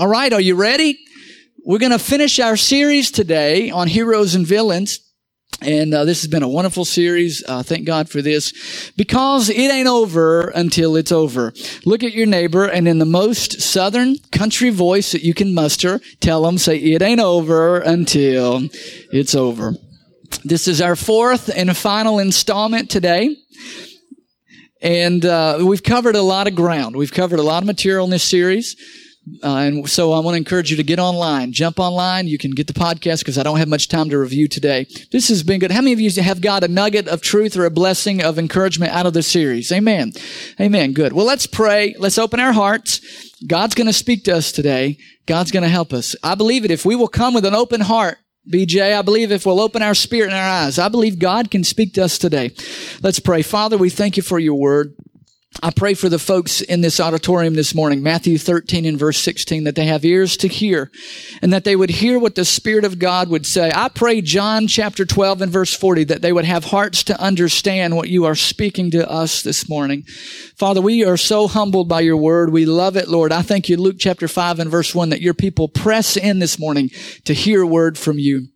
All right, are you ready? We're going to finish our series today on heroes and villains. And uh, this has been a wonderful series. Uh, thank God for this because it ain't over until it's over. Look at your neighbor and in the most southern country voice that you can muster, tell them, say, it ain't over until it's over. This is our fourth and final installment today. And uh, we've covered a lot of ground. We've covered a lot of material in this series. Uh, and so I want to encourage you to get online, jump online. You can get the podcast because I don't have much time to review today. This has been good. How many of you have got a nugget of truth or a blessing of encouragement out of the series? Amen. Amen. Good. Well, let's pray. Let's open our hearts. God's going to speak to us today. God's going to help us. I believe it. If we will come with an open heart, BJ, I believe if we'll open our spirit and our eyes, I believe God can speak to us today. Let's pray. Father, we thank you for your word. I pray for the folks in this auditorium this morning, Matthew 13 and verse 16, that they have ears to hear and that they would hear what the Spirit of God would say. I pray John chapter 12 and verse 40, that they would have hearts to understand what you are speaking to us this morning. Father, we are so humbled by your word. We love it, Lord. I thank you, Luke chapter 5 and verse 1, that your people press in this morning to hear word from you.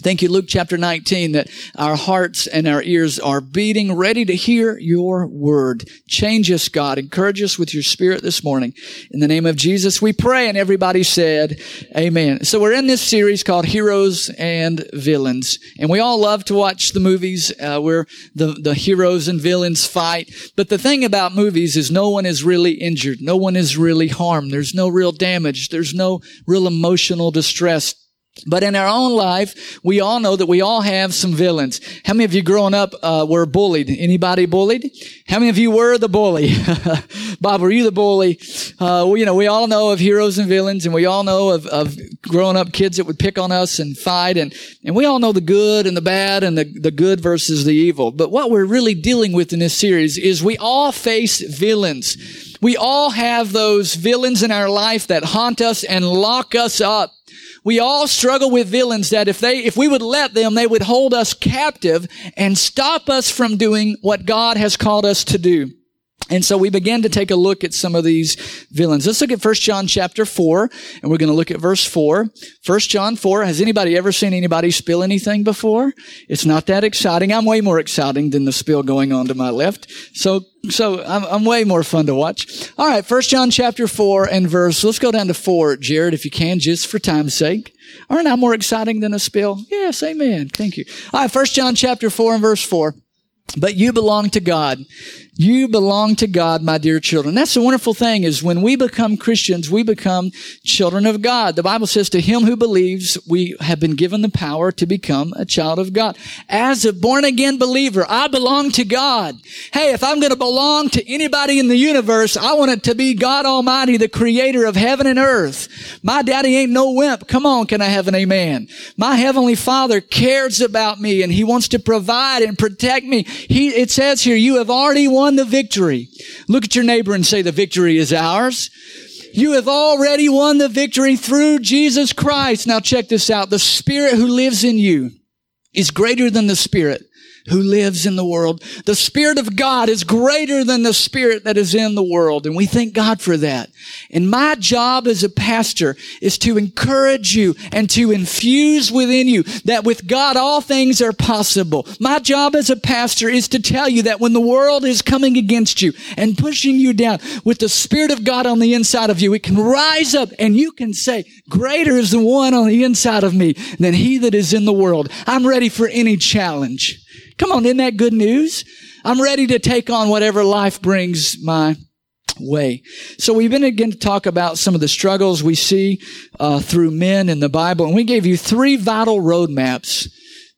Thank you, Luke chapter 19, that our hearts and our ears are beating, ready to hear your word. Change us, God. Encourage us with your spirit this morning. In the name of Jesus, we pray. And everybody said, Amen. So we're in this series called Heroes and Villains. And we all love to watch the movies uh, where the, the heroes and villains fight. But the thing about movies is no one is really injured. No one is really harmed. There's no real damage. There's no real emotional distress but in our own life, we all know that we all have some villains. How many of you growing up uh, were bullied? Anybody bullied? How many of you were the bully? Bob, were you the bully? Uh, well, you know, we all know of heroes and villains, and we all know of, of growing up kids that would pick on us and fight, and, and we all know the good and the bad and the, the good versus the evil. But what we're really dealing with in this series is we all face villains. We all have those villains in our life that haunt us and lock us up. We all struggle with villains that if they, if we would let them, they would hold us captive and stop us from doing what God has called us to do. And so we begin to take a look at some of these villains. Let's look at 1 John chapter 4, and we're going to look at verse 4. 1 John 4, has anybody ever seen anybody spill anything before? It's not that exciting. I'm way more exciting than the spill going on to my left. So, so I'm, I'm way more fun to watch. All right, First John chapter 4 and verse, let's go down to 4, Jared, if you can, just for time's sake. Aren't I more exciting than a spill? Yes, amen. Thank you. All right, First John chapter 4 and verse 4. But you belong to God. You belong to God, my dear children. That's the wonderful thing is when we become Christians, we become children of God. The Bible says to him who believes, we have been given the power to become a child of God. As a born again believer, I belong to God. Hey, if I'm going to belong to anybody in the universe, I want it to be God Almighty, the creator of heaven and earth. My daddy ain't no wimp. Come on, can I have an amen? My heavenly father cares about me and he wants to provide and protect me. He, it says here, you have already won won the victory. Look at your neighbor and say, the victory is ours. You have already won the victory through Jesus Christ. Now check this out. The spirit who lives in you is greater than the spirit who lives in the world. The Spirit of God is greater than the Spirit that is in the world. And we thank God for that. And my job as a pastor is to encourage you and to infuse within you that with God all things are possible. My job as a pastor is to tell you that when the world is coming against you and pushing you down with the Spirit of God on the inside of you, it can rise up and you can say, greater is the one on the inside of me than he that is in the world. I'm ready for any challenge. Come on, isn't that good news? I'm ready to take on whatever life brings my way. So we've been again to talk about some of the struggles we see uh, through men in the Bible, and we gave you three vital roadmaps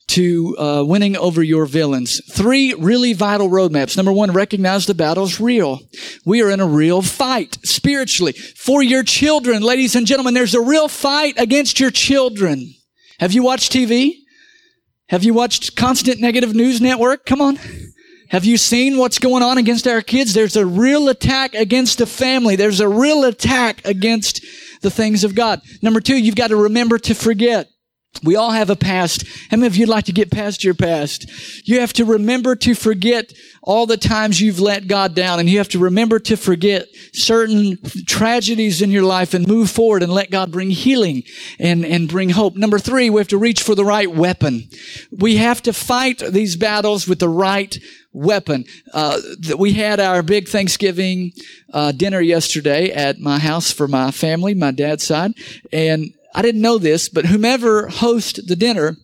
to uh, winning over your villains. Three really vital roadmaps. Number one, recognize the battle's real. We are in a real fight spiritually for your children, ladies and gentlemen. There's a real fight against your children. Have you watched TV? Have you watched Constant Negative News Network? Come on. Have you seen what's going on against our kids? There's a real attack against the family. There's a real attack against the things of God. Number two, you've got to remember to forget. We all have a past. How many of you'd like to get past your past? You have to remember to forget all the times you've let God down and you have to remember to forget certain tragedies in your life and move forward and let God bring healing and, and bring hope. Number three, we have to reach for the right weapon. We have to fight these battles with the right weapon. Uh, we had our big Thanksgiving uh, dinner yesterday at my house for my family, my dad's side, and I didn't know this, but whomever hosts the dinner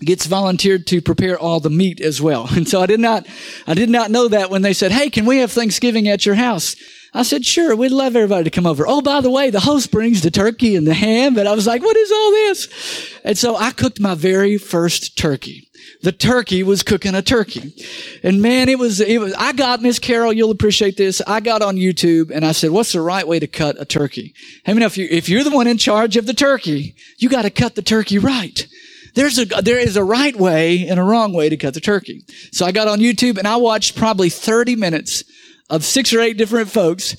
gets volunteered to prepare all the meat as well. And so I did not, I did not know that when they said, Hey, can we have Thanksgiving at your house? I said, sure, we'd love everybody to come over. Oh, by the way, the host brings the turkey and the ham. But I was like, what is all this? And so I cooked my very first turkey. The turkey was cooking a turkey. And man, it was, it was, I got, Miss Carol, you'll appreciate this. I got on YouTube and I said, what's the right way to cut a turkey? I mean, if you, if you're the one in charge of the turkey, you got to cut the turkey right. There's a, there is a right way and a wrong way to cut the turkey. So I got on YouTube and I watched probably 30 minutes of six or eight different folks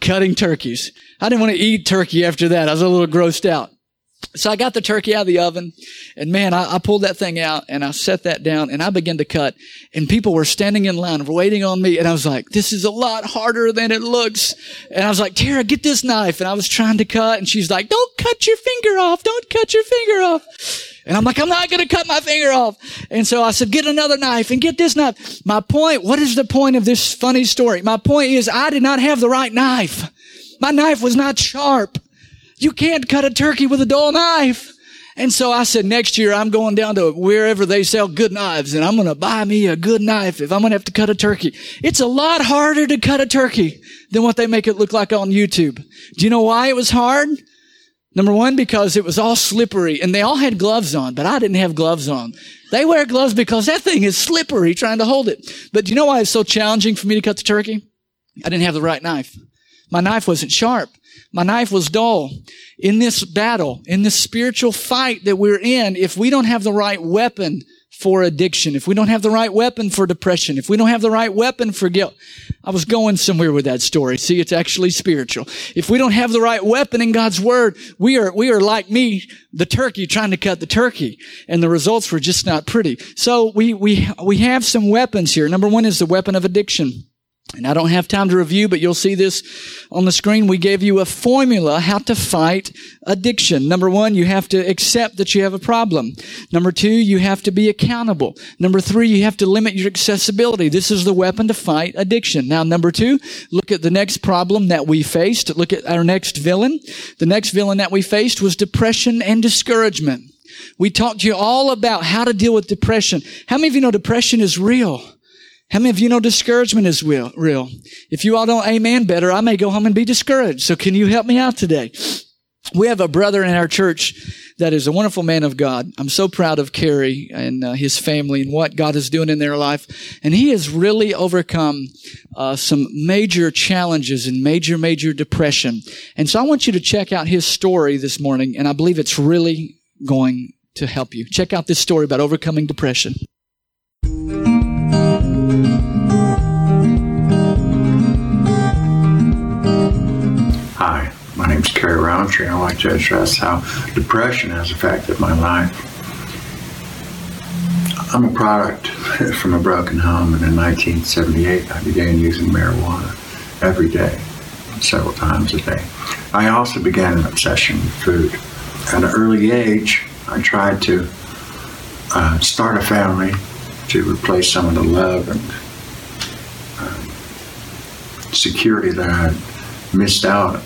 cutting turkeys. I didn't want to eat turkey after that. I was a little grossed out. So I got the turkey out of the oven and man, I, I, pulled that thing out and I set that down and I began to cut and people were standing in line waiting on me. And I was like, this is a lot harder than it looks. And I was like, Tara, get this knife. And I was trying to cut and she's like, don't cut your finger off. Don't cut your finger off. And I'm like, I'm not going to cut my finger off. And so I said, get another knife and get this knife. My point, what is the point of this funny story? My point is I did not have the right knife. My knife was not sharp. You can't cut a turkey with a dull knife. And so I said, next year I'm going down to wherever they sell good knives and I'm going to buy me a good knife if I'm going to have to cut a turkey. It's a lot harder to cut a turkey than what they make it look like on YouTube. Do you know why it was hard? Number one, because it was all slippery and they all had gloves on, but I didn't have gloves on. They wear gloves because that thing is slippery trying to hold it. But do you know why it's so challenging for me to cut the turkey? I didn't have the right knife. My knife wasn't sharp. My knife was dull. In this battle, in this spiritual fight that we're in, if we don't have the right weapon for addiction, if we don't have the right weapon for depression, if we don't have the right weapon for guilt, I was going somewhere with that story. See, it's actually spiritual. If we don't have the right weapon in God's word, we are, we are like me, the turkey trying to cut the turkey. And the results were just not pretty. So we, we, we have some weapons here. Number one is the weapon of addiction. And I don't have time to review, but you'll see this on the screen. We gave you a formula how to fight addiction. Number one, you have to accept that you have a problem. Number two, you have to be accountable. Number three, you have to limit your accessibility. This is the weapon to fight addiction. Now, number two, look at the next problem that we faced. Look at our next villain. The next villain that we faced was depression and discouragement. We talked to you all about how to deal with depression. How many of you know depression is real? How many of you know discouragement is real? real? If you all don't amen better, I may go home and be discouraged. So can you help me out today? We have a brother in our church that is a wonderful man of God. I'm so proud of Kerry and uh, his family and what God is doing in their life. And he has really overcome uh, some major challenges and major, major depression. And so I want you to check out his story this morning, and I believe it's really going to help you. Check out this story about overcoming depression. Name's Kerry Roundtree. and I'd like to address how depression has affected my life. I'm a product from a broken home, and in 1978, I began using marijuana every day, several times a day. I also began an obsession with food. At an early age, I tried to uh, start a family to replace some of the love and uh, security that I missed out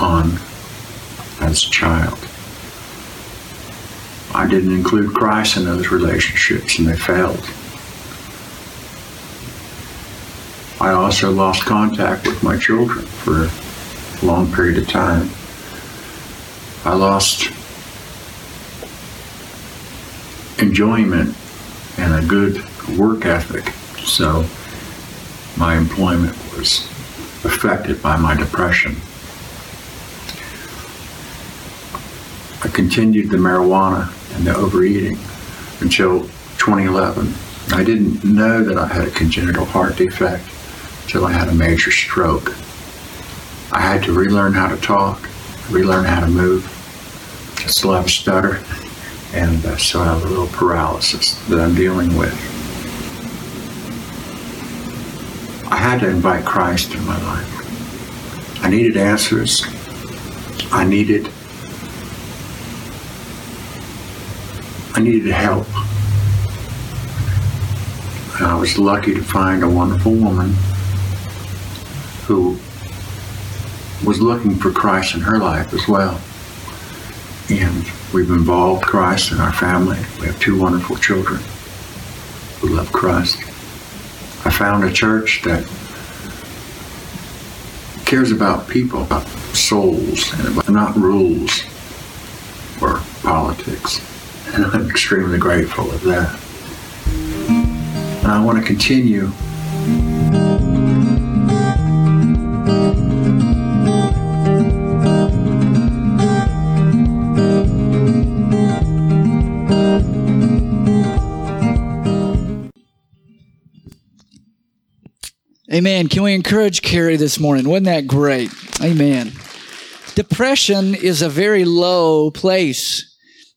on as a child. I didn't include Christ in those relationships and they failed. I also lost contact with my children for a long period of time. I lost enjoyment and a good work ethic, so my employment was affected by my depression. I continued the marijuana and the overeating until 2011. I didn't know that I had a congenital heart defect until I had a major stroke. I had to relearn how to talk, relearn how to move. I still have a stutter, and uh, I still have a little paralysis that I'm dealing with. I had to invite Christ in my life. I needed answers. I needed I needed help. And I was lucky to find a wonderful woman who was looking for Christ in her life as well. And we've involved Christ in our family. We have two wonderful children who love Christ. I found a church that cares about people, about souls, and about not rules or politics. And I'm extremely grateful of that. And I want to continue Amen. Can we encourage Kerry this morning? Wasn't that great? Amen. Depression is a very low place.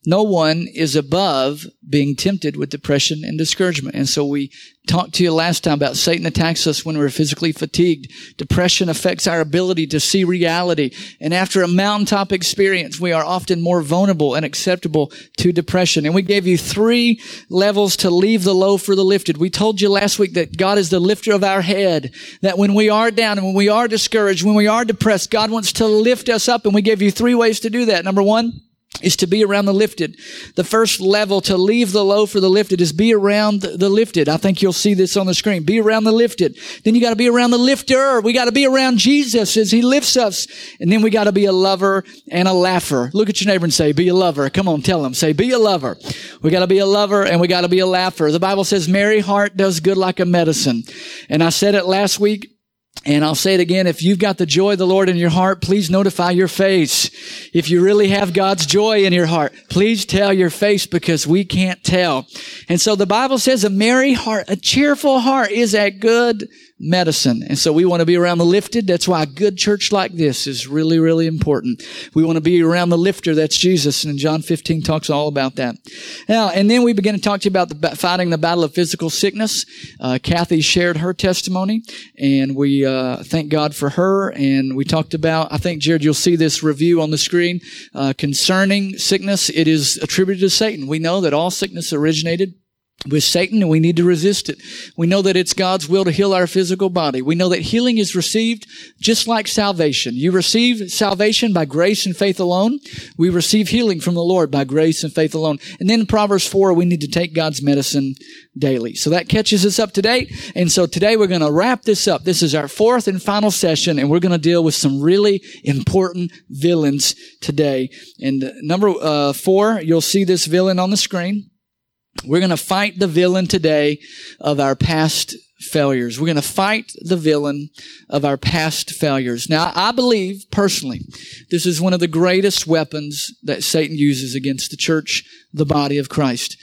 No one is above being tempted with depression and discouragement. And so we talked to you last time about Satan attacks us when we're physically fatigued. Depression affects our ability to see reality. And after a mountaintop experience, we are often more vulnerable and acceptable to depression. And we gave you three levels to leave the low for the lifted. We told you last week that God is the lifter of our head, that when we are down and when we are discouraged, when we are depressed, God wants to lift us up. And we gave you three ways to do that. Number one, is to be around the lifted. The first level to leave the low for the lifted is be around the lifted. I think you'll see this on the screen. Be around the lifted. Then you got to be around the lifter. We got to be around Jesus as he lifts us. And then we got to be a lover and a laugher. Look at your neighbor and say, be a lover. Come on, tell him. Say, be a lover. We got to be a lover and we got to be a laugher. The Bible says, merry heart does good like a medicine. And I said it last week. And I'll say it again. If you've got the joy of the Lord in your heart, please notify your face. If you really have God's joy in your heart, please tell your face because we can't tell. And so the Bible says a merry heart, a cheerful heart is a good medicine. And so we want to be around the lifted. That's why a good church like this is really, really important. We want to be around the lifter. That's Jesus. And John 15 talks all about that. Now, and then we begin to talk to you about the, fighting the battle of physical sickness. Uh, Kathy shared her testimony and we, uh, thank God for her. And we talked about, I think, Jared, you'll see this review on the screen, uh, concerning sickness. It is attributed to Satan. We know that all sickness originated with Satan and we need to resist it. We know that it's God's will to heal our physical body. We know that healing is received just like salvation. You receive salvation by grace and faith alone. We receive healing from the Lord by grace and faith alone. And then in Proverbs 4, we need to take God's medicine daily. So that catches us up to date. And so today we're going to wrap this up. This is our fourth and final session and we're going to deal with some really important villains today. And number uh, four, you'll see this villain on the screen. We're going to fight the villain today of our past failures. We're going to fight the villain of our past failures. Now, I believe personally, this is one of the greatest weapons that Satan uses against the church, the body of Christ.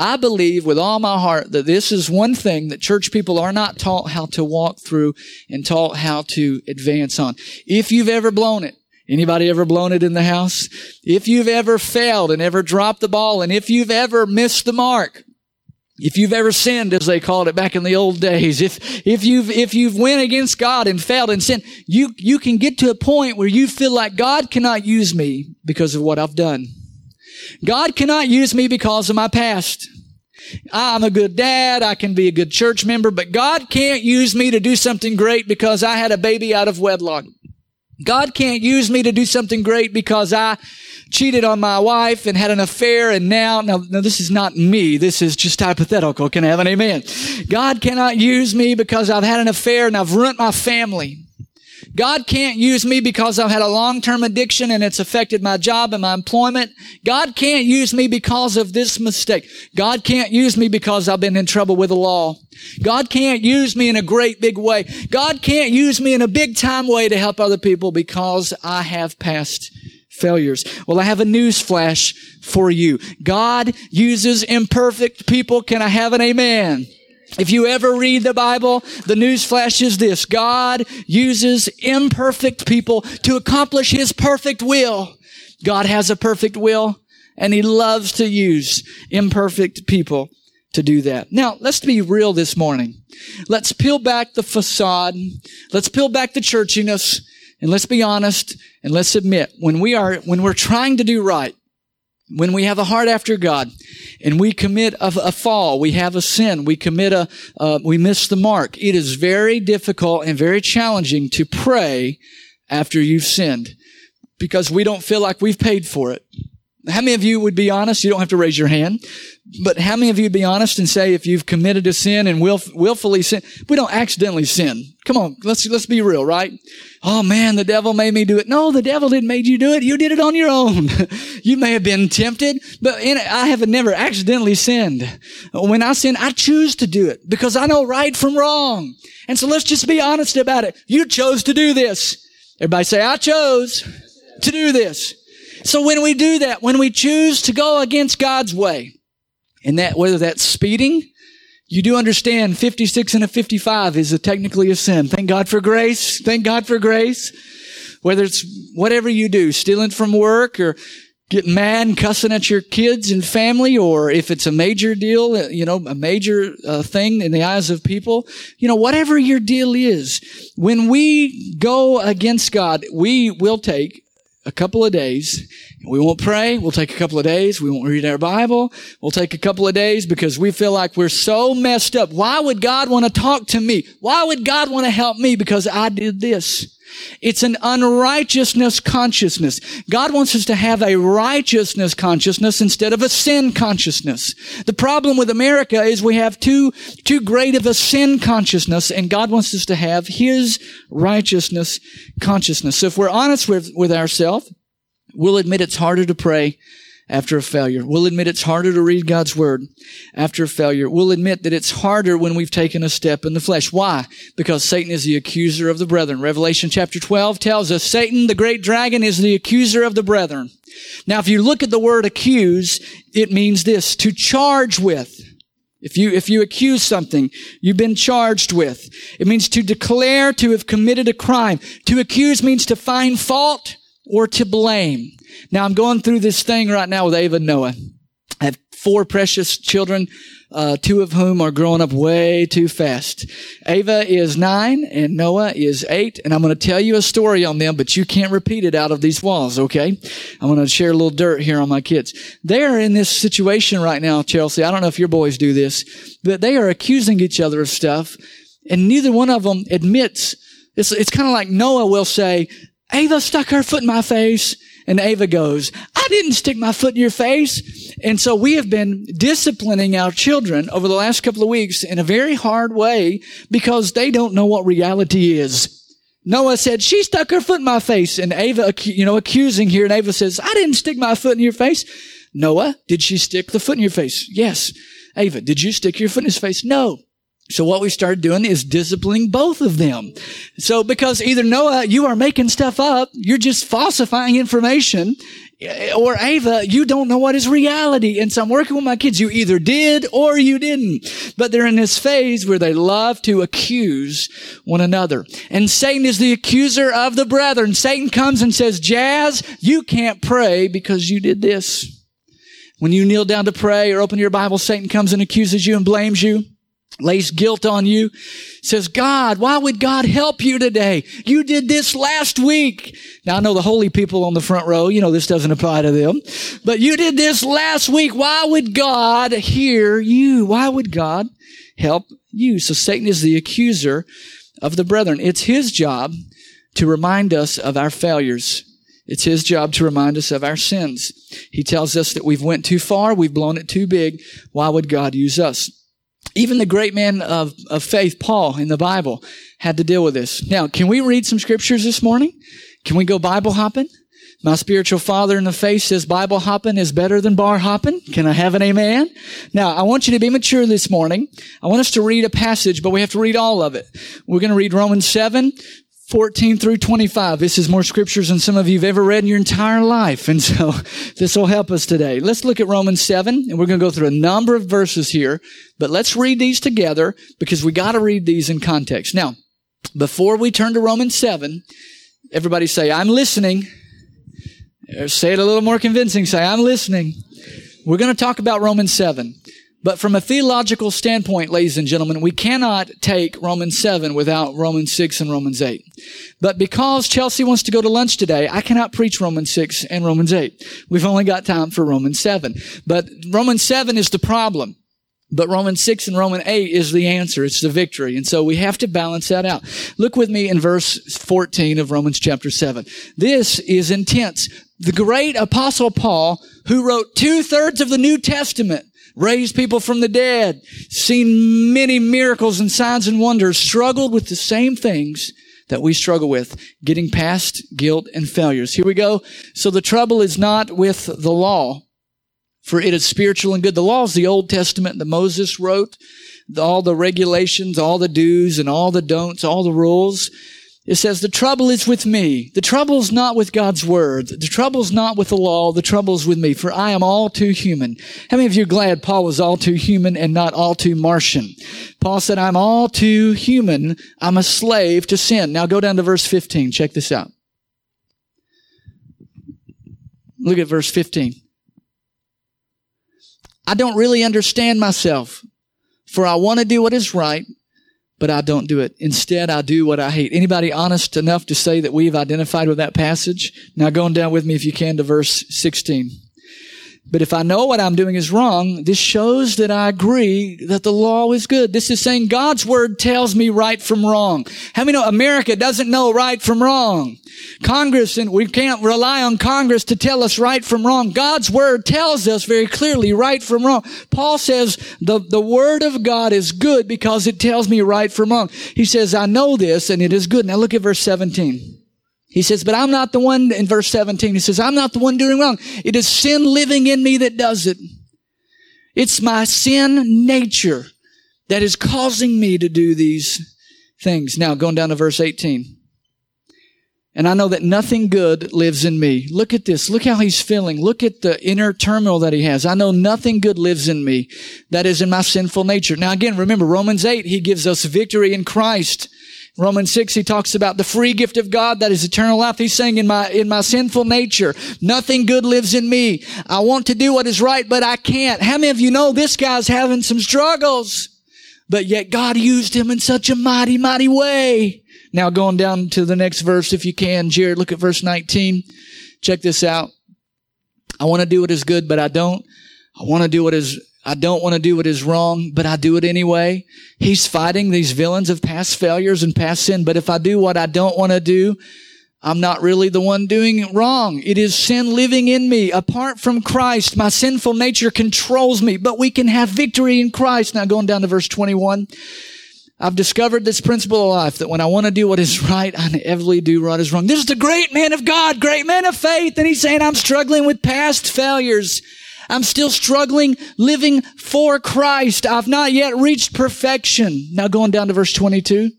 I believe with all my heart that this is one thing that church people are not taught how to walk through and taught how to advance on. If you've ever blown it, Anybody ever blown it in the house? If you've ever failed and ever dropped the ball and if you've ever missed the mark, if you've ever sinned, as they called it back in the old days, if, if you've, if you've went against God and failed and sinned, you, you can get to a point where you feel like God cannot use me because of what I've done. God cannot use me because of my past. I'm a good dad. I can be a good church member, but God can't use me to do something great because I had a baby out of wedlock. God can't use me to do something great because I cheated on my wife and had an affair and now, now, now this is not me. This is just hypothetical. Can I have an amen? God cannot use me because I've had an affair and I've ruined my family. God can't use me because I've had a long-term addiction and it's affected my job and my employment. God can't use me because of this mistake. God can't use me because I've been in trouble with the law. God can't use me in a great big way. God can't use me in a big time way to help other people because I have past failures. Well, I have a news flash for you. God uses imperfect people. Can I have an amen? If you ever read the Bible, the news flash is this. God uses imperfect people to accomplish His perfect will. God has a perfect will and he loves to use imperfect people to do that. Now, let's be real this morning. Let's peel back the facade. Let's peel back the churchiness and let's be honest and let's admit when we are, when we're trying to do right, when we have a heart after God and we commit a, a fall, we have a sin, we commit a, uh, we miss the mark. It is very difficult and very challenging to pray after you've sinned because we don't feel like we've paid for it. How many of you would be honest? You don't have to raise your hand, but how many of you would be honest and say if you've committed a sin and willf- willfully sin, we don't accidentally sin. Come on, let's let's be real, right? Oh man, the devil made me do it. No, the devil didn't make you do it. You did it on your own. you may have been tempted, but in, I have never accidentally sinned. When I sin, I choose to do it because I know right from wrong. And so let's just be honest about it. You chose to do this. Everybody say, I chose to do this. So when we do that, when we choose to go against God's way, and that whether that's speeding, you do understand 56 and a 55 is a technically a sin. Thank God for grace. Thank God for grace. Whether it's whatever you do, stealing from work or getting mad and cussing at your kids and family, or if it's a major deal, uh, you know, a major uh, thing in the eyes of people, you know, whatever your deal is, when we go against God, we will take a couple of days. We won't pray. We'll take a couple of days. We won't read our Bible. We'll take a couple of days because we feel like we're so messed up. Why would God want to talk to me? Why would God want to help me? Because I did this. It's an unrighteousness consciousness. God wants us to have a righteousness consciousness instead of a sin consciousness. The problem with America is we have too, too great of a sin consciousness and God wants us to have His righteousness consciousness. So if we're honest with, with ourselves, we'll admit it's harder to pray after a failure. We'll admit it's harder to read God's word after a failure. We'll admit that it's harder when we've taken a step in the flesh. Why? Because Satan is the accuser of the brethren. Revelation chapter 12 tells us Satan, the great dragon, is the accuser of the brethren. Now, if you look at the word accuse, it means this, to charge with. If you, if you accuse something, you've been charged with. It means to declare to have committed a crime. To accuse means to find fault or to blame. Now I'm going through this thing right now with Ava and Noah. I have four precious children, uh, two of whom are growing up way too fast. Ava is nine and Noah is eight, and I'm going to tell you a story on them, but you can't repeat it out of these walls, okay? I'm going to share a little dirt here on my kids. They are in this situation right now, Chelsea. I don't know if your boys do this, but they are accusing each other of stuff, and neither one of them admits. It's, it's kind of like Noah will say, Ava stuck her foot in my face. And Ava goes, I didn't stick my foot in your face. And so we have been disciplining our children over the last couple of weeks in a very hard way because they don't know what reality is. Noah said, she stuck her foot in my face. And Ava, you know, accusing here. And Ava says, I didn't stick my foot in your face. Noah, did she stick the foot in your face? Yes. Ava, did you stick your foot in his face? No. So what we started doing is disciplining both of them. So because either Noah, you are making stuff up, you're just falsifying information, or Ava, you don't know what is reality. And so I'm working with my kids. You either did or you didn't. But they're in this phase where they love to accuse one another. And Satan is the accuser of the brethren. Satan comes and says, Jazz, you can't pray because you did this. When you kneel down to pray or open your Bible, Satan comes and accuses you and blames you lays guilt on you, says, God, why would God help you today? You did this last week. Now I know the holy people on the front row, you know, this doesn't apply to them, but you did this last week. Why would God hear you? Why would God help you? So Satan is the accuser of the brethren. It's his job to remind us of our failures. It's his job to remind us of our sins. He tells us that we've went too far, we've blown it too big. Why would God use us? Even the great man of, of faith, Paul, in the Bible, had to deal with this. Now, can we read some scriptures this morning? Can we go Bible hopping? My spiritual father in the faith says Bible hopping is better than bar hopping. Can I have an amen? Now, I want you to be mature this morning. I want us to read a passage, but we have to read all of it. We're going to read Romans 7, 14 through 25. This is more scriptures than some of you have ever read in your entire life. And so this will help us today. Let's look at Romans 7 and we're going to go through a number of verses here, but let's read these together because we got to read these in context. Now, before we turn to Romans 7, everybody say, I'm listening. Say it a little more convincing. Say, I'm listening. We're going to talk about Romans 7. But from a theological standpoint, ladies and gentlemen, we cannot take Romans 7 without Romans 6 and Romans 8. But because Chelsea wants to go to lunch today, I cannot preach Romans 6 and Romans 8. We've only got time for Romans 7. But Romans 7 is the problem. But Romans 6 and Romans 8 is the answer. It's the victory. And so we have to balance that out. Look with me in verse 14 of Romans chapter 7. This is intense. The great apostle Paul, who wrote two thirds of the New Testament, raised people from the dead, seen many miracles and signs and wonders, struggled with the same things that we struggle with, getting past guilt and failures. Here we go. So the trouble is not with the law for it is spiritual and good. The law is the Old Testament that Moses wrote, all the regulations, all the do's and all the don'ts, all the rules. It says, the trouble is with me. The trouble is not with God's word. The trouble is not with the law. The trouble is with me, for I am all too human. How many of you are glad Paul was all too human and not all too Martian? Paul said, I'm all too human. I'm a slave to sin. Now go down to verse 15. Check this out. Look at verse 15. I don't really understand myself, for I want to do what is right, but I don't do it. Instead, I do what I hate. Anybody honest enough to say that we've identified with that passage? Now going down with me if you can to verse 16. But if I know what I'm doing is wrong, this shows that I agree that the law is good. This is saying God's word tells me right from wrong. How many know America doesn't know right from wrong? Congress, and we can't rely on Congress to tell us right from wrong. God's word tells us very clearly right from wrong. Paul says the, the word of God is good because it tells me right from wrong. He says, I know this and it is good. Now look at verse 17. He says, but I'm not the one, in verse 17, he says, I'm not the one doing wrong. It is sin living in me that does it. It's my sin nature that is causing me to do these things. Now, going down to verse 18. And I know that nothing good lives in me. Look at this. Look how he's feeling. Look at the inner turmoil that he has. I know nothing good lives in me. That is in my sinful nature. Now again, remember Romans 8, he gives us victory in Christ. Romans 6, he talks about the free gift of God that is eternal life. He's saying in my, in my sinful nature, nothing good lives in me. I want to do what is right, but I can't. How many of you know this guy's having some struggles? But yet God used him in such a mighty, mighty way. Now going down to the next verse, if you can, Jared, look at verse 19. Check this out. I want to do what is good, but I don't. I want to do what is I don't want to do what is wrong, but I do it anyway. He's fighting these villains of past failures and past sin. But if I do what I don't want to do, I'm not really the one doing it wrong. It is sin living in me. Apart from Christ, my sinful nature controls me, but we can have victory in Christ. Now going down to verse 21. I've discovered this principle of life that when I want to do what is right, I inevitably do what is wrong. This is the great man of God, great man of faith. And he's saying, I'm struggling with past failures. I'm still struggling living for Christ. I've not yet reached perfection. Now going down to verse 22.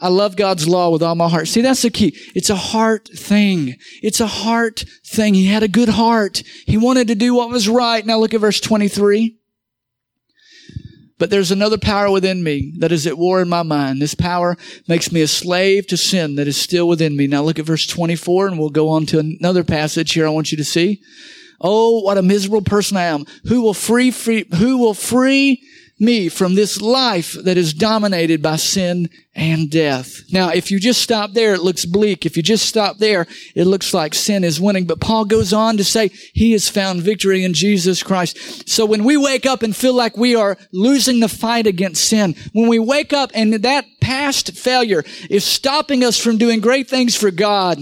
I love God's law with all my heart. See, that's the key. It's a heart thing. It's a heart thing. He had a good heart. He wanted to do what was right. Now look at verse 23. But there's another power within me that is at war in my mind. This power makes me a slave to sin that is still within me. Now look at verse 24 and we'll go on to another passage here I want you to see. Oh, what a miserable person I am. Who will free, free, who will free me from this life that is dominated by sin and death. Now, if you just stop there, it looks bleak. If you just stop there, it looks like sin is winning. But Paul goes on to say he has found victory in Jesus Christ. So when we wake up and feel like we are losing the fight against sin, when we wake up and that past failure is stopping us from doing great things for God,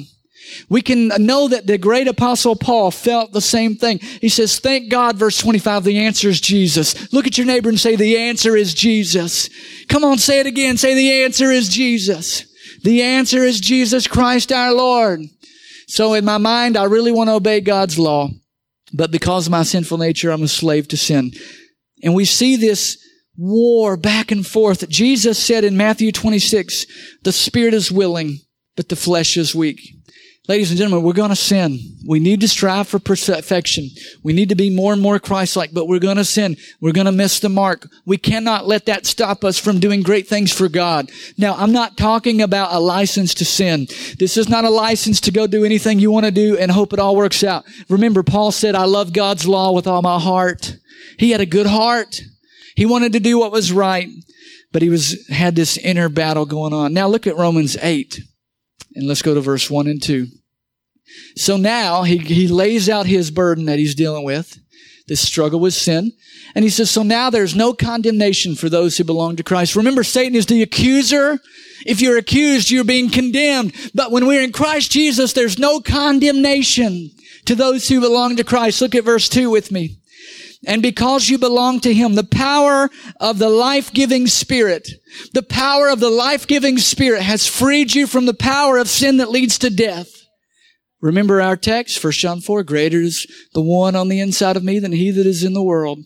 we can know that the great apostle Paul felt the same thing. He says, thank God, verse 25, the answer is Jesus. Look at your neighbor and say, the answer is Jesus. Come on, say it again. Say, the answer is Jesus. The answer is Jesus Christ our Lord. So in my mind, I really want to obey God's law, but because of my sinful nature, I'm a slave to sin. And we see this war back and forth. Jesus said in Matthew 26, the spirit is willing, but the flesh is weak. Ladies and gentlemen, we're going to sin. We need to strive for perfection. We need to be more and more Christ-like, but we're going to sin. We're going to miss the mark. We cannot let that stop us from doing great things for God. Now, I'm not talking about a license to sin. This is not a license to go do anything you want to do and hope it all works out. Remember, Paul said, I love God's law with all my heart. He had a good heart. He wanted to do what was right, but he was, had this inner battle going on. Now look at Romans 8. And let's go to verse 1 and 2. So now he, he lays out his burden that he's dealing with, this struggle with sin. And he says, so now there's no condemnation for those who belong to Christ. Remember, Satan is the accuser. If you're accused, you're being condemned. But when we're in Christ Jesus, there's no condemnation to those who belong to Christ. Look at verse 2 with me. And because you belong to Him, the power of the life-giving Spirit, the power of the life-giving Spirit has freed you from the power of sin that leads to death. Remember our text, 1 John 4, greater is the one on the inside of me than he that is in the world.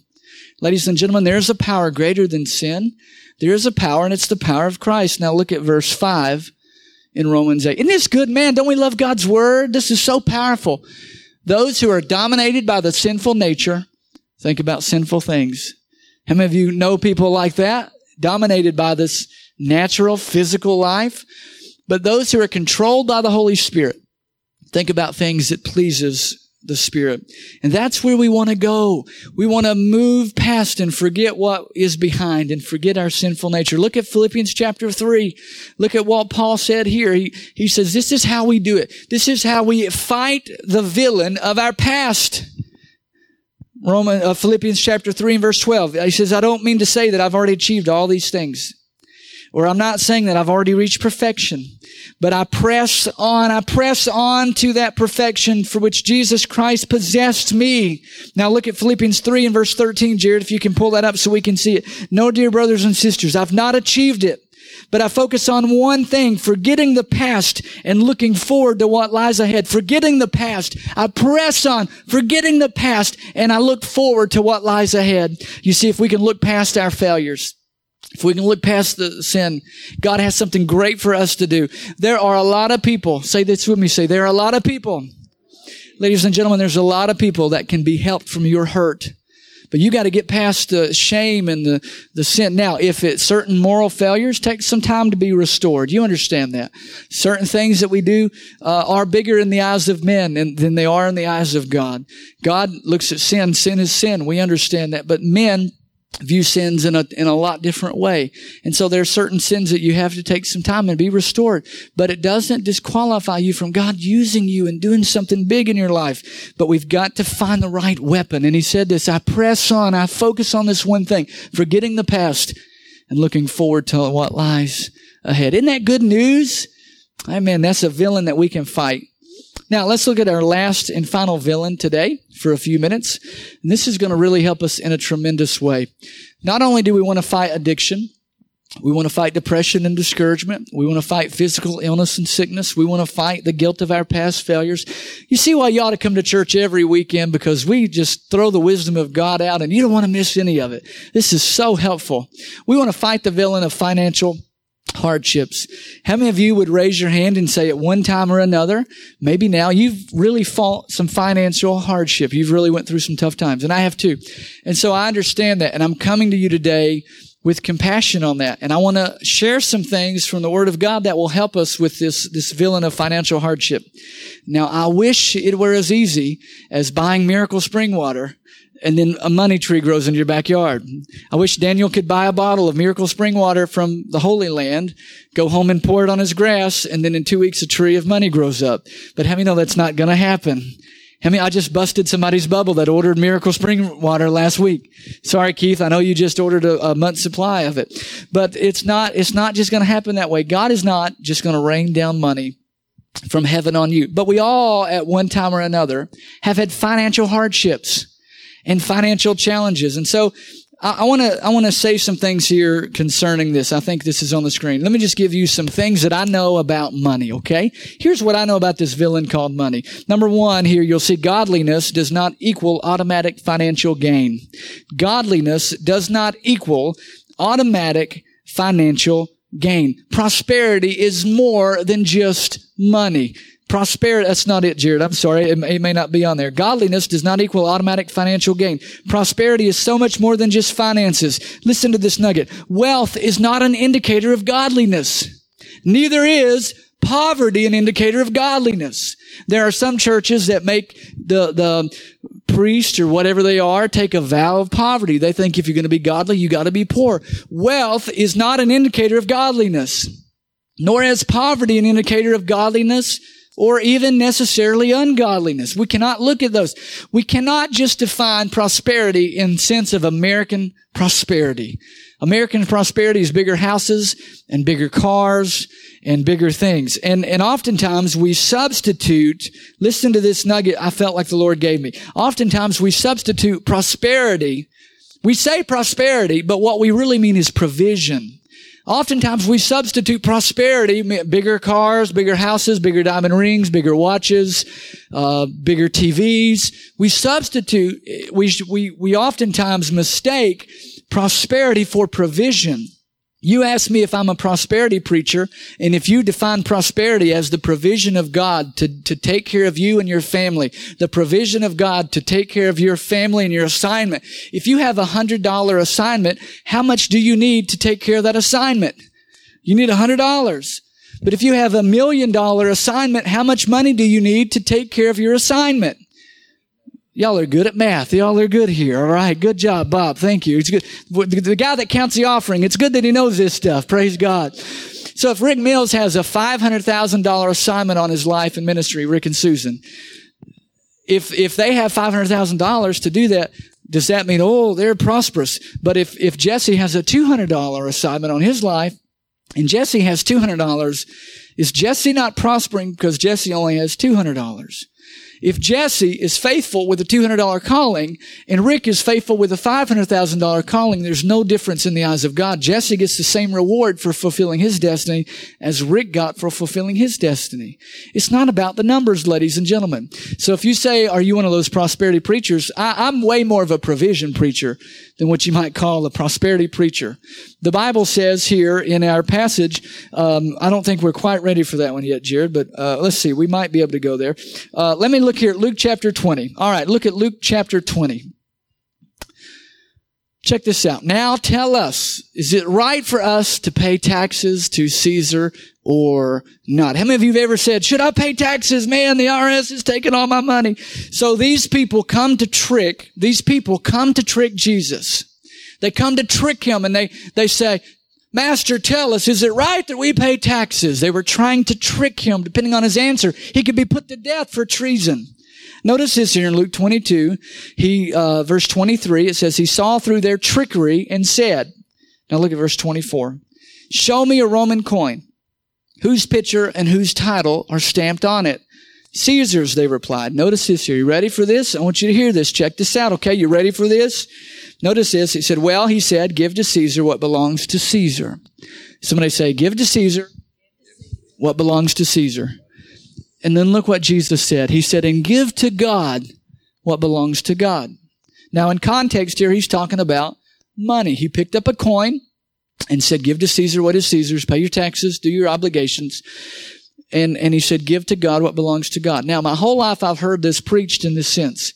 Ladies and gentlemen, there's a power greater than sin. There is a power, and it's the power of Christ. Now look at verse 5 in Romans 8. Isn't this good, man? Don't we love God's word? This is so powerful. Those who are dominated by the sinful nature think about sinful things. How many of you know people like that? Dominated by this natural, physical life. But those who are controlled by the Holy Spirit think about things that pleases the Spirit. And that's where we want to go. We want to move past and forget what is behind and forget our sinful nature. Look at Philippians chapter 3. Look at what Paul said here. He, he says, this is how we do it. This is how we fight the villain of our past. Roman, uh, Philippians chapter 3 and verse 12. He says, I don't mean to say that I've already achieved all these things. Or I'm not saying that I've already reached perfection, but I press on, I press on to that perfection for which Jesus Christ possessed me. Now look at Philippians 3 and verse 13, Jared, if you can pull that up so we can see it. No, dear brothers and sisters, I've not achieved it, but I focus on one thing, forgetting the past and looking forward to what lies ahead. Forgetting the past. I press on, forgetting the past, and I look forward to what lies ahead. You see, if we can look past our failures, if we can look past the sin, God has something great for us to do. There are a lot of people, say this with me, say, there are a lot of people. Ladies and gentlemen, there's a lot of people that can be helped from your hurt. But you got to get past the shame and the, the sin. Now, if it certain moral failures take some time to be restored, you understand that. Certain things that we do uh, are bigger in the eyes of men than they are in the eyes of God. God looks at sin. Sin is sin. We understand that. But men view sins in a, in a lot different way. And so there are certain sins that you have to take some time and be restored. But it doesn't disqualify you from God using you and doing something big in your life. But we've got to find the right weapon. And he said this, I press on, I focus on this one thing, forgetting the past and looking forward to what lies ahead. Isn't that good news? Amen. That's a villain that we can fight. Now let's look at our last and final villain today for a few minutes. And this is going to really help us in a tremendous way. Not only do we want to fight addiction, we want to fight depression and discouragement. We want to fight physical illness and sickness. We want to fight the guilt of our past failures. You see why you ought to come to church every weekend because we just throw the wisdom of God out and you don't want to miss any of it. This is so helpful. We want to fight the villain of financial hardships. How many of you would raise your hand and say at one time or another, maybe now you've really fought some financial hardship. You've really went through some tough times. And I have too. And so I understand that. And I'm coming to you today with compassion on that. And I want to share some things from the Word of God that will help us with this, this villain of financial hardship. Now, I wish it were as easy as buying miracle spring water and then a money tree grows in your backyard. I wish Daniel could buy a bottle of miracle spring water from the Holy Land, go home and pour it on his grass, and then in two weeks a tree of money grows up. But how many know that's not gonna happen? I mean, I just busted somebody's bubble that ordered miracle spring water last week. Sorry, Keith. I know you just ordered a, a month's supply of it, but it's not, it's not just going to happen that way. God is not just going to rain down money from heaven on you. But we all, at one time or another, have had financial hardships and financial challenges. And so I want to I want to say some things here concerning this. I think this is on the screen. Let me just give you some things that I know about money, okay? Here's what I know about this villain called money. Number 1 here you'll see godliness does not equal automatic financial gain. Godliness does not equal automatic financial gain. Prosperity is more than just money. Prosperity, that's not it, Jared. I'm sorry. It, it may not be on there. Godliness does not equal automatic financial gain. Prosperity is so much more than just finances. Listen to this nugget. Wealth is not an indicator of godliness. Neither is poverty an indicator of godliness. There are some churches that make the, the priest or whatever they are take a vow of poverty. They think if you're going to be godly, you got to be poor. Wealth is not an indicator of godliness, nor is poverty an indicator of godliness or even necessarily ungodliness. We cannot look at those. We cannot just define prosperity in sense of American prosperity. American prosperity is bigger houses and bigger cars and bigger things. And, and oftentimes we substitute, listen to this nugget I felt like the Lord gave me. Oftentimes we substitute prosperity. We say prosperity, but what we really mean is provision. Oftentimes we substitute prosperity, bigger cars, bigger houses, bigger diamond rings, bigger watches, uh, bigger TVs. We substitute, we, we, we oftentimes mistake prosperity for provision. You ask me if I'm a prosperity preacher, and if you define prosperity as the provision of God to, to take care of you and your family, the provision of God to take care of your family and your assignment. If you have a hundred dollar assignment, how much do you need to take care of that assignment? You need a hundred dollars. But if you have a million dollar assignment, how much money do you need to take care of your assignment? Y'all are good at math. Y'all are good here. All right. Good job, Bob. Thank you. It's good. The guy that counts the offering, it's good that he knows this stuff. Praise God. So if Rick Mills has a $500,000 assignment on his life and ministry, Rick and Susan, if, if they have $500,000 to do that, does that mean, oh, they're prosperous? But if, if Jesse has a $200 assignment on his life and Jesse has $200, is Jesse not prospering because Jesse only has $200? If Jesse is faithful with a $200 calling and Rick is faithful with a $500,000 calling, there's no difference in the eyes of God. Jesse gets the same reward for fulfilling his destiny as Rick got for fulfilling his destiny. It's not about the numbers, ladies and gentlemen. So if you say, are you one of those prosperity preachers? I, I'm way more of a provision preacher than what you might call a prosperity preacher. The Bible says here in our passage, um, I don't think we're quite ready for that one yet, Jared, but uh, let's see. We might be able to go there. Uh, let me look here at Luke chapter 20. All right, look at Luke chapter 20. Check this out. Now tell us, is it right for us to pay taxes to Caesar or not? How many of you have ever said, should I pay taxes? Man, the IRS is taking all my money. So these people come to trick, these people come to trick Jesus. They come to trick him and they, they say, Master, tell us, is it right that we pay taxes? They were trying to trick him. Depending on his answer, he could be put to death for treason. Notice this here in Luke 22. He, uh, verse 23, it says, he saw through their trickery and said, now look at verse 24. Show me a Roman coin whose picture and whose title are stamped on it. Caesar's, they replied. Notice this here. You ready for this? I want you to hear this. Check this out. Okay. You ready for this? Notice this. He said, well, he said, give to Caesar what belongs to Caesar. Somebody say, give to Caesar what belongs to Caesar. And then look what Jesus said. He said, and give to God what belongs to God. Now in context here, he's talking about money. He picked up a coin and said, give to Caesar what is Caesar's, pay your taxes, do your obligations. And, and he said, give to God what belongs to God. Now my whole life I've heard this preached in this sense.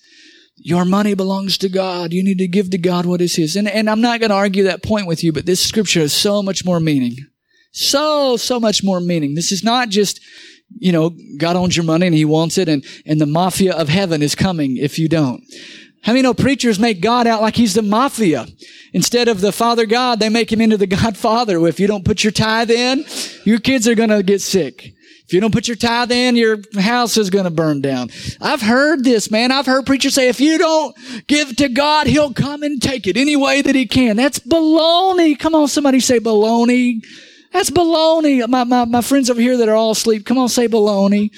Your money belongs to God. You need to give to God what is His. And, and I'm not going to argue that point with you, but this scripture has so much more meaning. So, so much more meaning. This is not just, you know, God owns your money and He wants it and, and the mafia of heaven is coming if you don't. How many know preachers make God out like He's the mafia? Instead of the Father God, they make Him into the Godfather. If you don't put your tithe in, your kids are going to get sick. If you don't put your tithe in, your house is going to burn down. I've heard this, man. I've heard preachers say, if you don't give to God, He'll come and take it any way that He can. That's baloney. Come on, somebody say baloney. That's baloney. My, my, my friends over here that are all asleep, come on, say baloney.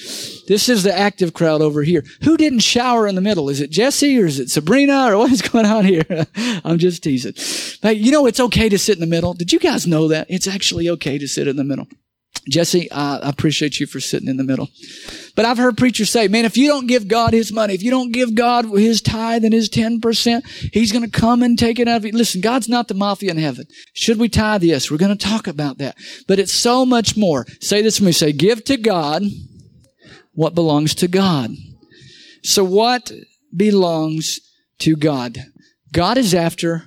This is the active crowd over here. Who didn't shower in the middle? Is it Jesse or is it Sabrina or what is going on here? I'm just teasing. But you know, it's okay to sit in the middle. Did you guys know that? It's actually okay to sit in the middle. Jesse, I appreciate you for sitting in the middle. But I've heard preachers say, man, if you don't give God his money, if you don't give God his tithe and his 10%, he's going to come and take it out of you. Listen, God's not the mafia in heaven. Should we tithe? Yes, we're going to talk about that. But it's so much more. Say this to me. Say, give to God what belongs to God. So what belongs to God? God is after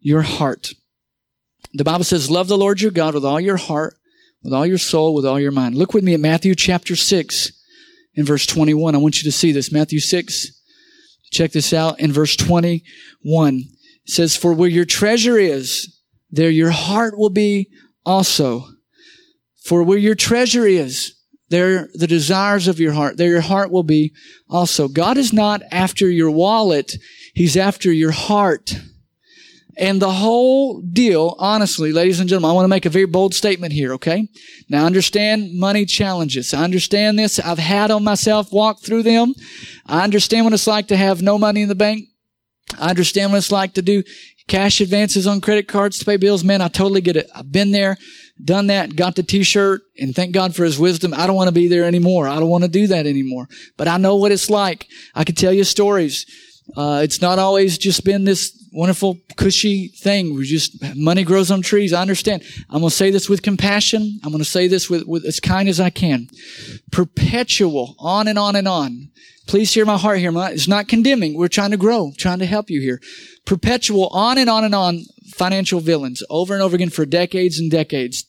your heart. The Bible says, love the Lord your God with all your heart, with all your soul, with all your mind. Look with me at Matthew chapter 6 in verse 21. I want you to see this. Matthew 6. Check this out in verse 21. It says, for where your treasure is, there your heart will be also. For where your treasure is, there the desires of your heart, there your heart will be also. God is not after your wallet. He's after your heart. And the whole deal, honestly, ladies and gentlemen, I want to make a very bold statement here, okay? Now understand money challenges. I understand this. I've had on myself, walked through them. I understand what it's like to have no money in the bank. I understand what it's like to do cash advances on credit cards to pay bills. Man, I totally get it. I've been there, done that, got the t-shirt, and thank God for his wisdom. I don't want to be there anymore. I don't want to do that anymore. But I know what it's like. I can tell you stories. Uh, it's not always just been this wonderful, cushy thing. We just, money grows on trees. I understand. I'm going to say this with compassion. I'm going to say this with, with as kind as I can. Perpetual, on and on and on. Please hear my heart here. It's not condemning. We're trying to grow, trying to help you here. Perpetual, on and on and on financial villains over and over again for decades and decades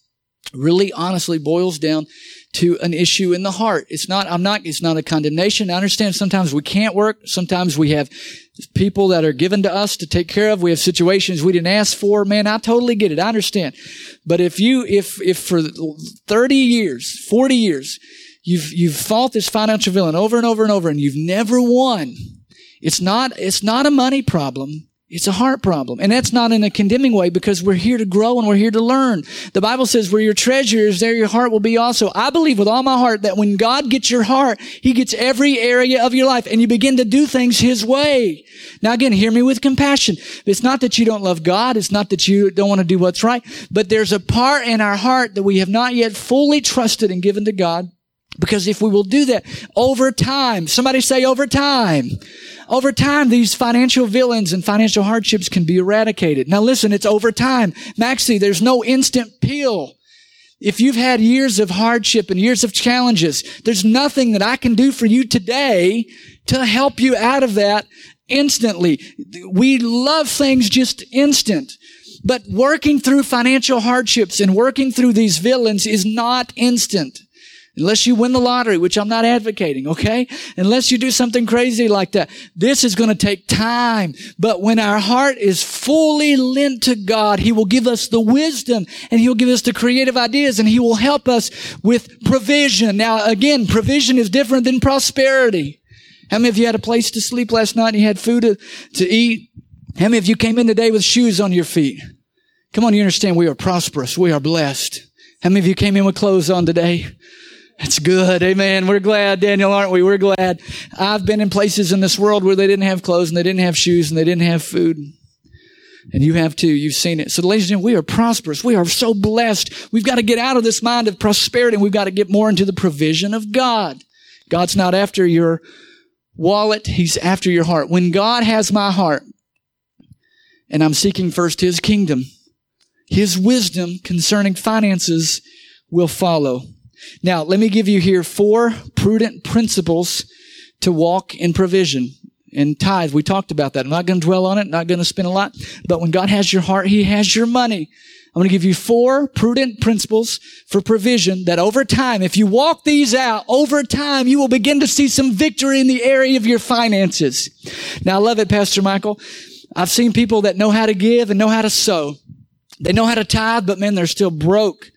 really honestly boils down to an issue in the heart. It's not, I'm not, it's not a condemnation. I understand sometimes we can't work. Sometimes we have people that are given to us to take care of. We have situations we didn't ask for. Man, I totally get it. I understand. But if you, if, if for 30 years, 40 years, you've, you've fought this financial villain over and over and over and you've never won, it's not, it's not a money problem. It's a heart problem. And that's not in a condemning way because we're here to grow and we're here to learn. The Bible says where your treasure is, there your heart will be also. I believe with all my heart that when God gets your heart, He gets every area of your life and you begin to do things His way. Now again, hear me with compassion. It's not that you don't love God. It's not that you don't want to do what's right, but there's a part in our heart that we have not yet fully trusted and given to God. Because if we will do that over time, somebody say over time, over time, these financial villains and financial hardships can be eradicated. Now listen, it's over time. Maxie, there's no instant pill. If you've had years of hardship and years of challenges, there's nothing that I can do for you today to help you out of that instantly. We love things just instant. But working through financial hardships and working through these villains is not instant. Unless you win the lottery, which I'm not advocating, okay? Unless you do something crazy like that. This is going to take time. But when our heart is fully lent to God, He will give us the wisdom and He'll give us the creative ideas and He will help us with provision. Now, again, provision is different than prosperity. How many of you had a place to sleep last night and you had food to, to eat? How many of you came in today with shoes on your feet? Come on, you understand we are prosperous. We are blessed. How many of you came in with clothes on today? That's good. Amen. We're glad, Daniel, aren't we? We're glad. I've been in places in this world where they didn't have clothes and they didn't have shoes and they didn't have food. And you have too. You've seen it. So ladies and gentlemen, we are prosperous. We are so blessed. We've got to get out of this mind of prosperity and we've got to get more into the provision of God. God's not after your wallet. He's after your heart. When God has my heart and I'm seeking first His kingdom, His wisdom concerning finances will follow. Now, let me give you here four prudent principles to walk in provision. And tithe, we talked about that. I'm not going to dwell on it, not going to spend a lot. But when God has your heart, He has your money. I'm going to give you four prudent principles for provision that over time, if you walk these out, over time, you will begin to see some victory in the area of your finances. Now, I love it, Pastor Michael. I've seen people that know how to give and know how to sow. They know how to tithe, but man, they're still broke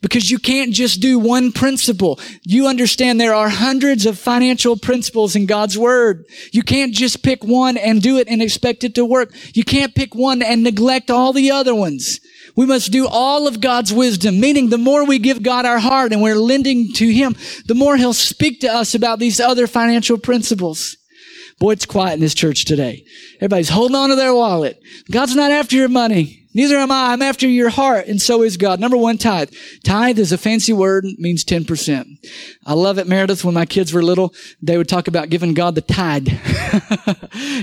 because you can't just do one principle. You understand there are hundreds of financial principles in God's Word. You can't just pick one and do it and expect it to work. You can't pick one and neglect all the other ones. We must do all of God's wisdom, meaning the more we give God our heart and we're lending to Him, the more He'll speak to us about these other financial principles. Boy, it's quiet in this church today. Everybody's holding on to their wallet. God's not after your money. Neither am I. I'm after your heart, and so is God. Number one, tithe. Tithe is a fancy word, means 10%. I love it, Meredith. When my kids were little, they would talk about giving God the tithe.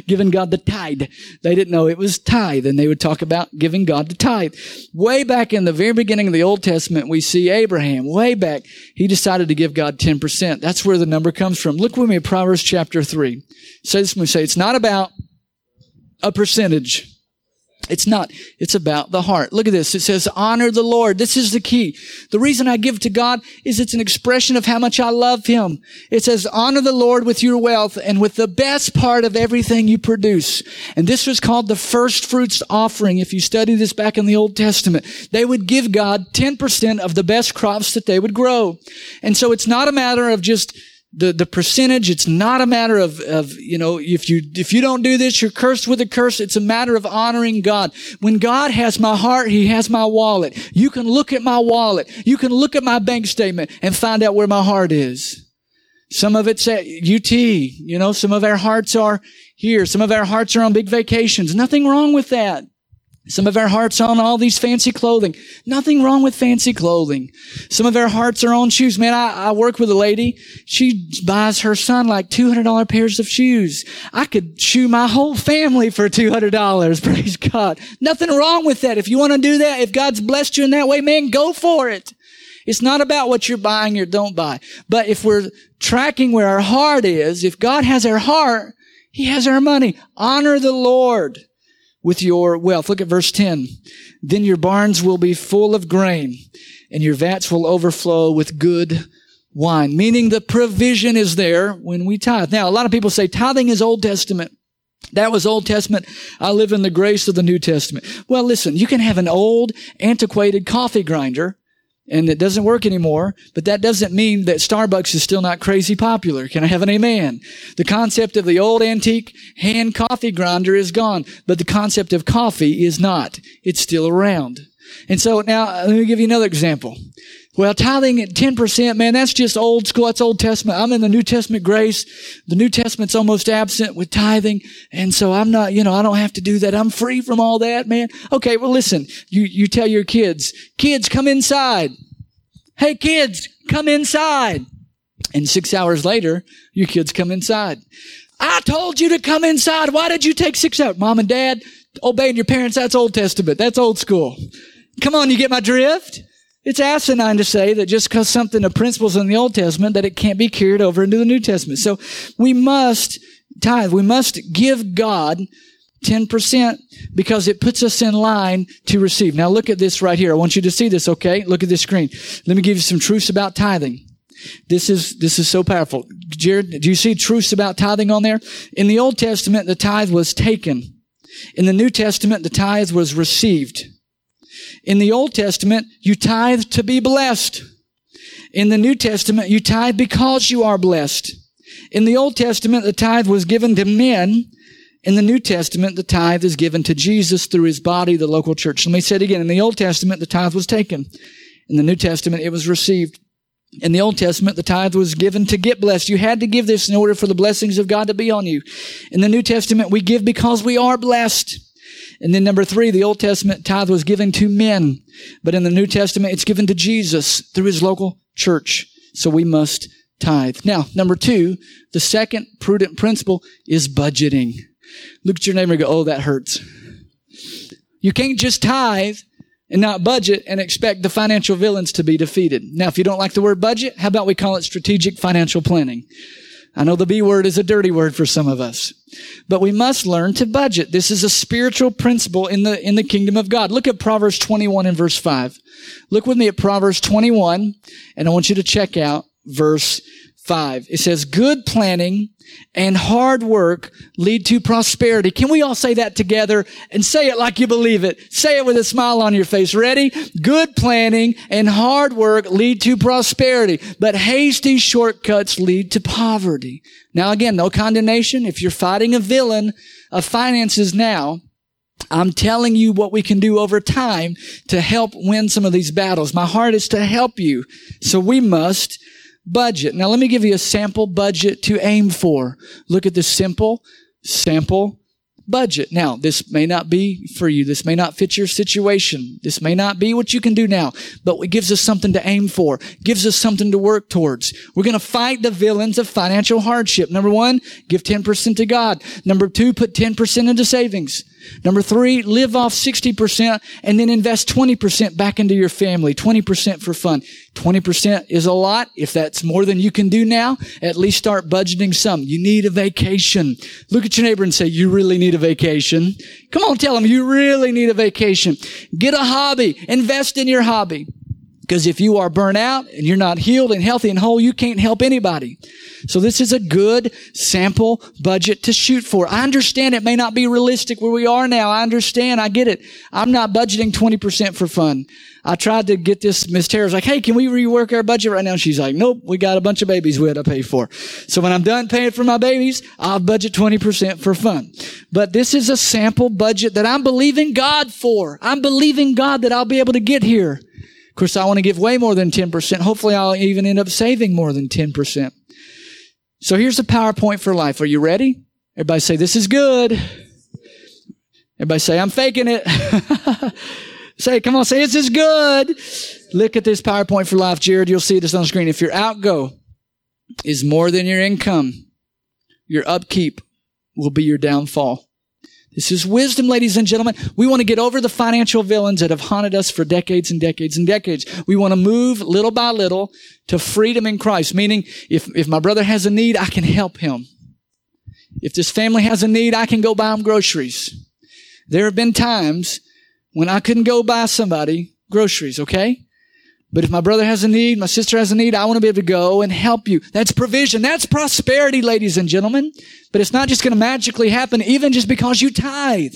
giving God the tithe. They didn't know it was tithe, and they would talk about giving God the tithe. Way back in the very beginning of the Old Testament, we see Abraham, way back, he decided to give God 10%. That's where the number comes from. Look with me at Proverbs chapter 3. Say this when we say, it's not about a percentage. It's not. It's about the heart. Look at this. It says, honor the Lord. This is the key. The reason I give to God is it's an expression of how much I love Him. It says, honor the Lord with your wealth and with the best part of everything you produce. And this was called the first fruits offering. If you study this back in the Old Testament, they would give God 10% of the best crops that they would grow. And so it's not a matter of just the, the percentage, it's not a matter of, of, you know, if you, if you don't do this, you're cursed with a curse. It's a matter of honoring God. When God has my heart, He has my wallet. You can look at my wallet. You can look at my bank statement and find out where my heart is. Some of it's at UT. You know, some of our hearts are here. Some of our hearts are on big vacations. Nothing wrong with that. Some of our hearts on all these fancy clothing. Nothing wrong with fancy clothing. Some of our hearts are on shoes. Man, I, I work with a lady. She buys her son like $200 pairs of shoes. I could shoe my whole family for $200. Praise God. Nothing wrong with that. If you want to do that, if God's blessed you in that way, man, go for it. It's not about what you're buying or don't buy. But if we're tracking where our heart is, if God has our heart, He has our money. Honor the Lord with your wealth. Look at verse 10. Then your barns will be full of grain and your vats will overflow with good wine. Meaning the provision is there when we tithe. Now, a lot of people say tithing is Old Testament. That was Old Testament. I live in the grace of the New Testament. Well, listen, you can have an old, antiquated coffee grinder and it doesn't work anymore, but that doesn't mean that Starbucks is still not crazy popular. Can I have an amen? The concept of the old antique hand coffee grinder is gone, but the concept of coffee is not. It's still around. And so now let me give you another example. Well, tithing at 10%, man, that's just old school. That's Old Testament. I'm in the New Testament grace. The New Testament's almost absent with tithing. And so I'm not, you know, I don't have to do that. I'm free from all that, man. Okay. Well, listen, you, you tell your kids, kids, come inside. Hey, kids, come inside. And six hours later, your kids come inside. I told you to come inside. Why did you take six hours? Mom and dad, obeying your parents, that's Old Testament. That's old school. Come on, you get my drift? It's asinine to say that just because something of principles in the Old Testament that it can't be carried over into the New Testament. So we must tithe. We must give God 10% because it puts us in line to receive. Now look at this right here. I want you to see this, okay? Look at this screen. Let me give you some truths about tithing. This is, this is so powerful. Jared, do you see truths about tithing on there? In the Old Testament, the tithe was taken. In the New Testament, the tithe was received. In the Old Testament, you tithe to be blessed. In the New Testament, you tithe because you are blessed. In the Old Testament, the tithe was given to men. In the New Testament, the tithe is given to Jesus through his body, the local church. Let me say it again. In the Old Testament, the tithe was taken. In the New Testament, it was received. In the Old Testament, the tithe was given to get blessed. You had to give this in order for the blessings of God to be on you. In the New Testament, we give because we are blessed. And then number three, the Old Testament tithe was given to men, but in the New Testament, it's given to Jesus through his local church. So we must tithe. Now, number two, the second prudent principle is budgeting. Look at your neighbor and go, oh, that hurts. You can't just tithe and not budget and expect the financial villains to be defeated. Now, if you don't like the word budget, how about we call it strategic financial planning? I know the B word is a dirty word for some of us, but we must learn to budget. This is a spiritual principle in the, in the kingdom of God. Look at Proverbs 21 and verse 5. Look with me at Proverbs 21 and I want you to check out verse 5. It says, good planning and hard work lead to prosperity. Can we all say that together and say it like you believe it? Say it with a smile on your face. Ready? Good planning and hard work lead to prosperity, but hasty shortcuts lead to poverty. Now again, no condemnation. If you're fighting a villain of finances now, I'm telling you what we can do over time to help win some of these battles. My heart is to help you. So we must budget. Now let me give you a sample budget to aim for. Look at this simple sample budget. Now, this may not be for you. This may not fit your situation. This may not be what you can do now, but it gives us something to aim for, gives us something to work towards. We're going to fight the villains of financial hardship. Number one, give 10% to God. Number two, put 10% into savings. Number three, live off 60% and then invest 20% back into your family, 20% for fun. 20% is a lot. If that's more than you can do now, at least start budgeting some. You need a vacation. Look at your neighbor and say, you really need a vacation. Come on, tell them you really need a vacation. Get a hobby. Invest in your hobby. Because if you are burnt out and you're not healed and healthy and whole, you can't help anybody. So this is a good sample budget to shoot for. I understand it may not be realistic where we are now. I understand. I get it. I'm not budgeting 20% for fun. I tried to get this, Miss Tara's like, hey, can we rework our budget right now? She's like, nope, we got a bunch of babies we had to pay for. So when I'm done paying for my babies, I'll budget 20% for fun. But this is a sample budget that I'm believing God for. I'm believing God that I'll be able to get here. Of course, I want to give way more than 10%. Hopefully, I'll even end up saving more than 10%. So here's the PowerPoint for life. Are you ready? Everybody say, this is good. Everybody say, I'm faking it. say, come on, say, this is good. Look at this PowerPoint for life, Jared. You'll see this on the screen. If your outgo is more than your income, your upkeep will be your downfall. This is wisdom, ladies and gentlemen. We want to get over the financial villains that have haunted us for decades and decades and decades. We want to move little by little to freedom in Christ, meaning if, if my brother has a need, I can help him. If this family has a need, I can go buy them groceries. There have been times when I couldn't go buy somebody groceries, okay? But if my brother has a need, my sister has a need, I want to be able to go and help you. That's provision. That's prosperity, ladies and gentlemen. But it's not just going to magically happen even just because you tithe.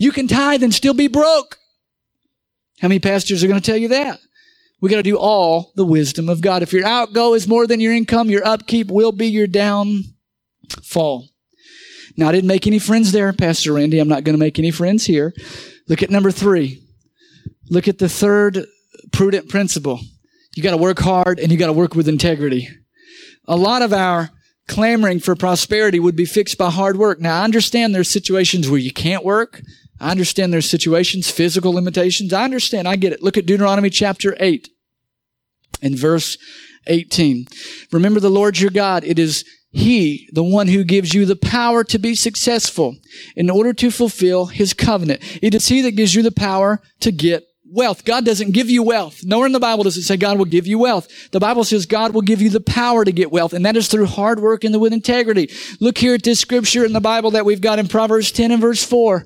You can tithe and still be broke. How many pastors are going to tell you that? We got to do all the wisdom of God. If your outgo is more than your income, your upkeep will be your downfall. Now, I didn't make any friends there, Pastor Randy. I'm not going to make any friends here. Look at number three. Look at the third prudent principle. You got to work hard and you got to work with integrity. A lot of our clamoring for prosperity would be fixed by hard work. Now, I understand there's situations where you can't work. I understand there's situations, physical limitations. I understand. I get it. Look at Deuteronomy chapter 8 and verse 18. Remember the Lord your God. It is he, the one who gives you the power to be successful in order to fulfill his covenant. It is he that gives you the power to get wealth. God doesn't give you wealth. Nowhere in the Bible does it say God will give you wealth. The Bible says God will give you the power to get wealth, and that is through hard work and with integrity. Look here at this scripture in the Bible that we've got in Proverbs 10 and verse 4.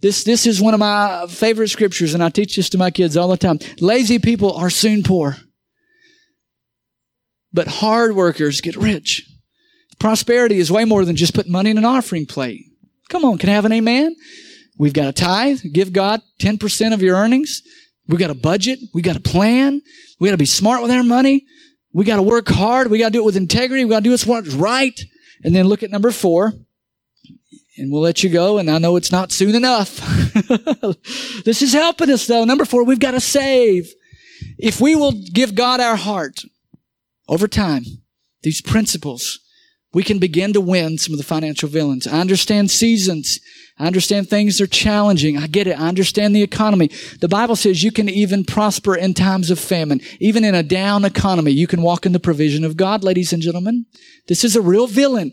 This, this is one of my favorite scriptures, and I teach this to my kids all the time. Lazy people are soon poor, but hard workers get rich. Prosperity is way more than just putting money in an offering plate. Come on, can I have an amen? We've got a tithe, give God 10% of your earnings. We got a budget. We got a plan. We got to be smart with our money. We got to work hard. We got to do it with integrity. We got to do what's right. And then look at number four. And we'll let you go. And I know it's not soon enough. this is helping us though. Number four, we've got to save. If we will give God our heart over time, these principles, we can begin to win some of the financial villains. I understand seasons. I understand things are challenging. I get it. I understand the economy. The Bible says you can even prosper in times of famine. Even in a down economy, you can walk in the provision of God, ladies and gentlemen. This is a real villain.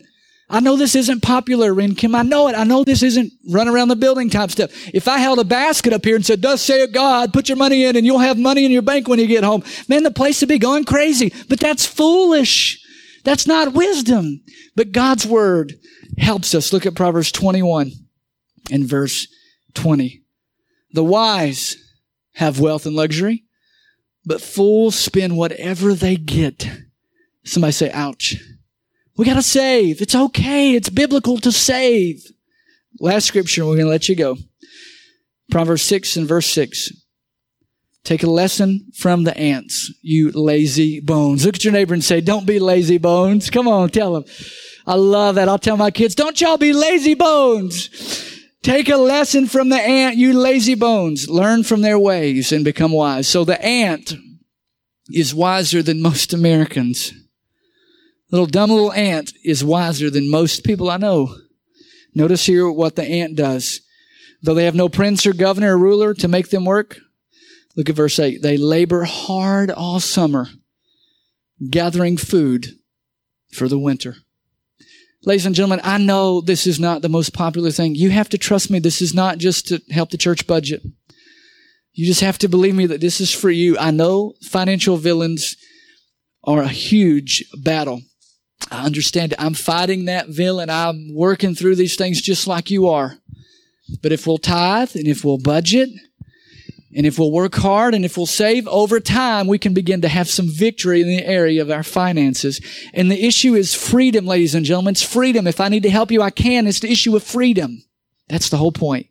I know this isn't popular, Ren Kim. I know it. I know this isn't run around the building type stuff. If I held a basket up here and said, Thus say of God, put your money in and you'll have money in your bank when you get home, man, the place would be going crazy. But that's foolish. That's not wisdom. But God's word helps us. Look at Proverbs 21 in verse 20. The wise have wealth and luxury, but fools spend whatever they get. Somebody say, ouch. We gotta save. It's okay. It's biblical to save. Last scripture, we're gonna let you go. Proverbs 6 and verse 6. Take a lesson from the ants, you lazy bones. Look at your neighbor and say, don't be lazy bones. Come on, tell them. I love that. I'll tell my kids, don't y'all be lazy bones. Take a lesson from the ant, you lazy bones. Learn from their ways and become wise. So the ant is wiser than most Americans. Little dumb little ant is wiser than most people I know. Notice here what the ant does. Though they have no prince or governor or ruler to make them work, look at verse 8. They labor hard all summer, gathering food for the winter. Ladies and gentlemen, I know this is not the most popular thing. You have to trust me. This is not just to help the church budget. You just have to believe me that this is for you. I know financial villains are a huge battle. I understand I'm fighting that villain. I'm working through these things just like you are. But if we'll tithe and if we'll budget and if we'll work hard and if we'll save over time, we can begin to have some victory in the area of our finances. And the issue is freedom, ladies and gentlemen. It's freedom. If I need to help you, I can. It's the issue of freedom. That's the whole point.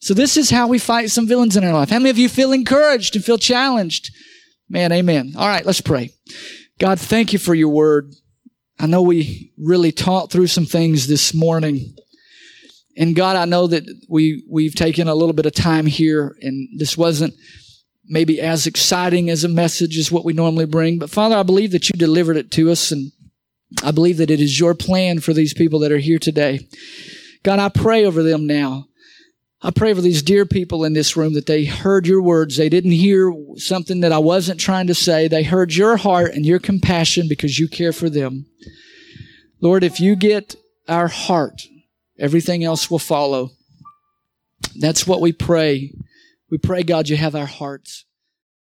So this is how we fight some villains in our life. How many of you feel encouraged and feel challenged? Man, amen. All right, let's pray. God, thank you for your word. I know we really taught through some things this morning. And God, I know that we, we've taken a little bit of time here and this wasn't maybe as exciting as a message as what we normally bring. But Father, I believe that you delivered it to us and I believe that it is your plan for these people that are here today. God, I pray over them now. I pray for these dear people in this room that they heard your words. They didn't hear something that I wasn't trying to say. They heard your heart and your compassion because you care for them. Lord, if you get our heart, everything else will follow. That's what we pray. We pray, God, you have our hearts.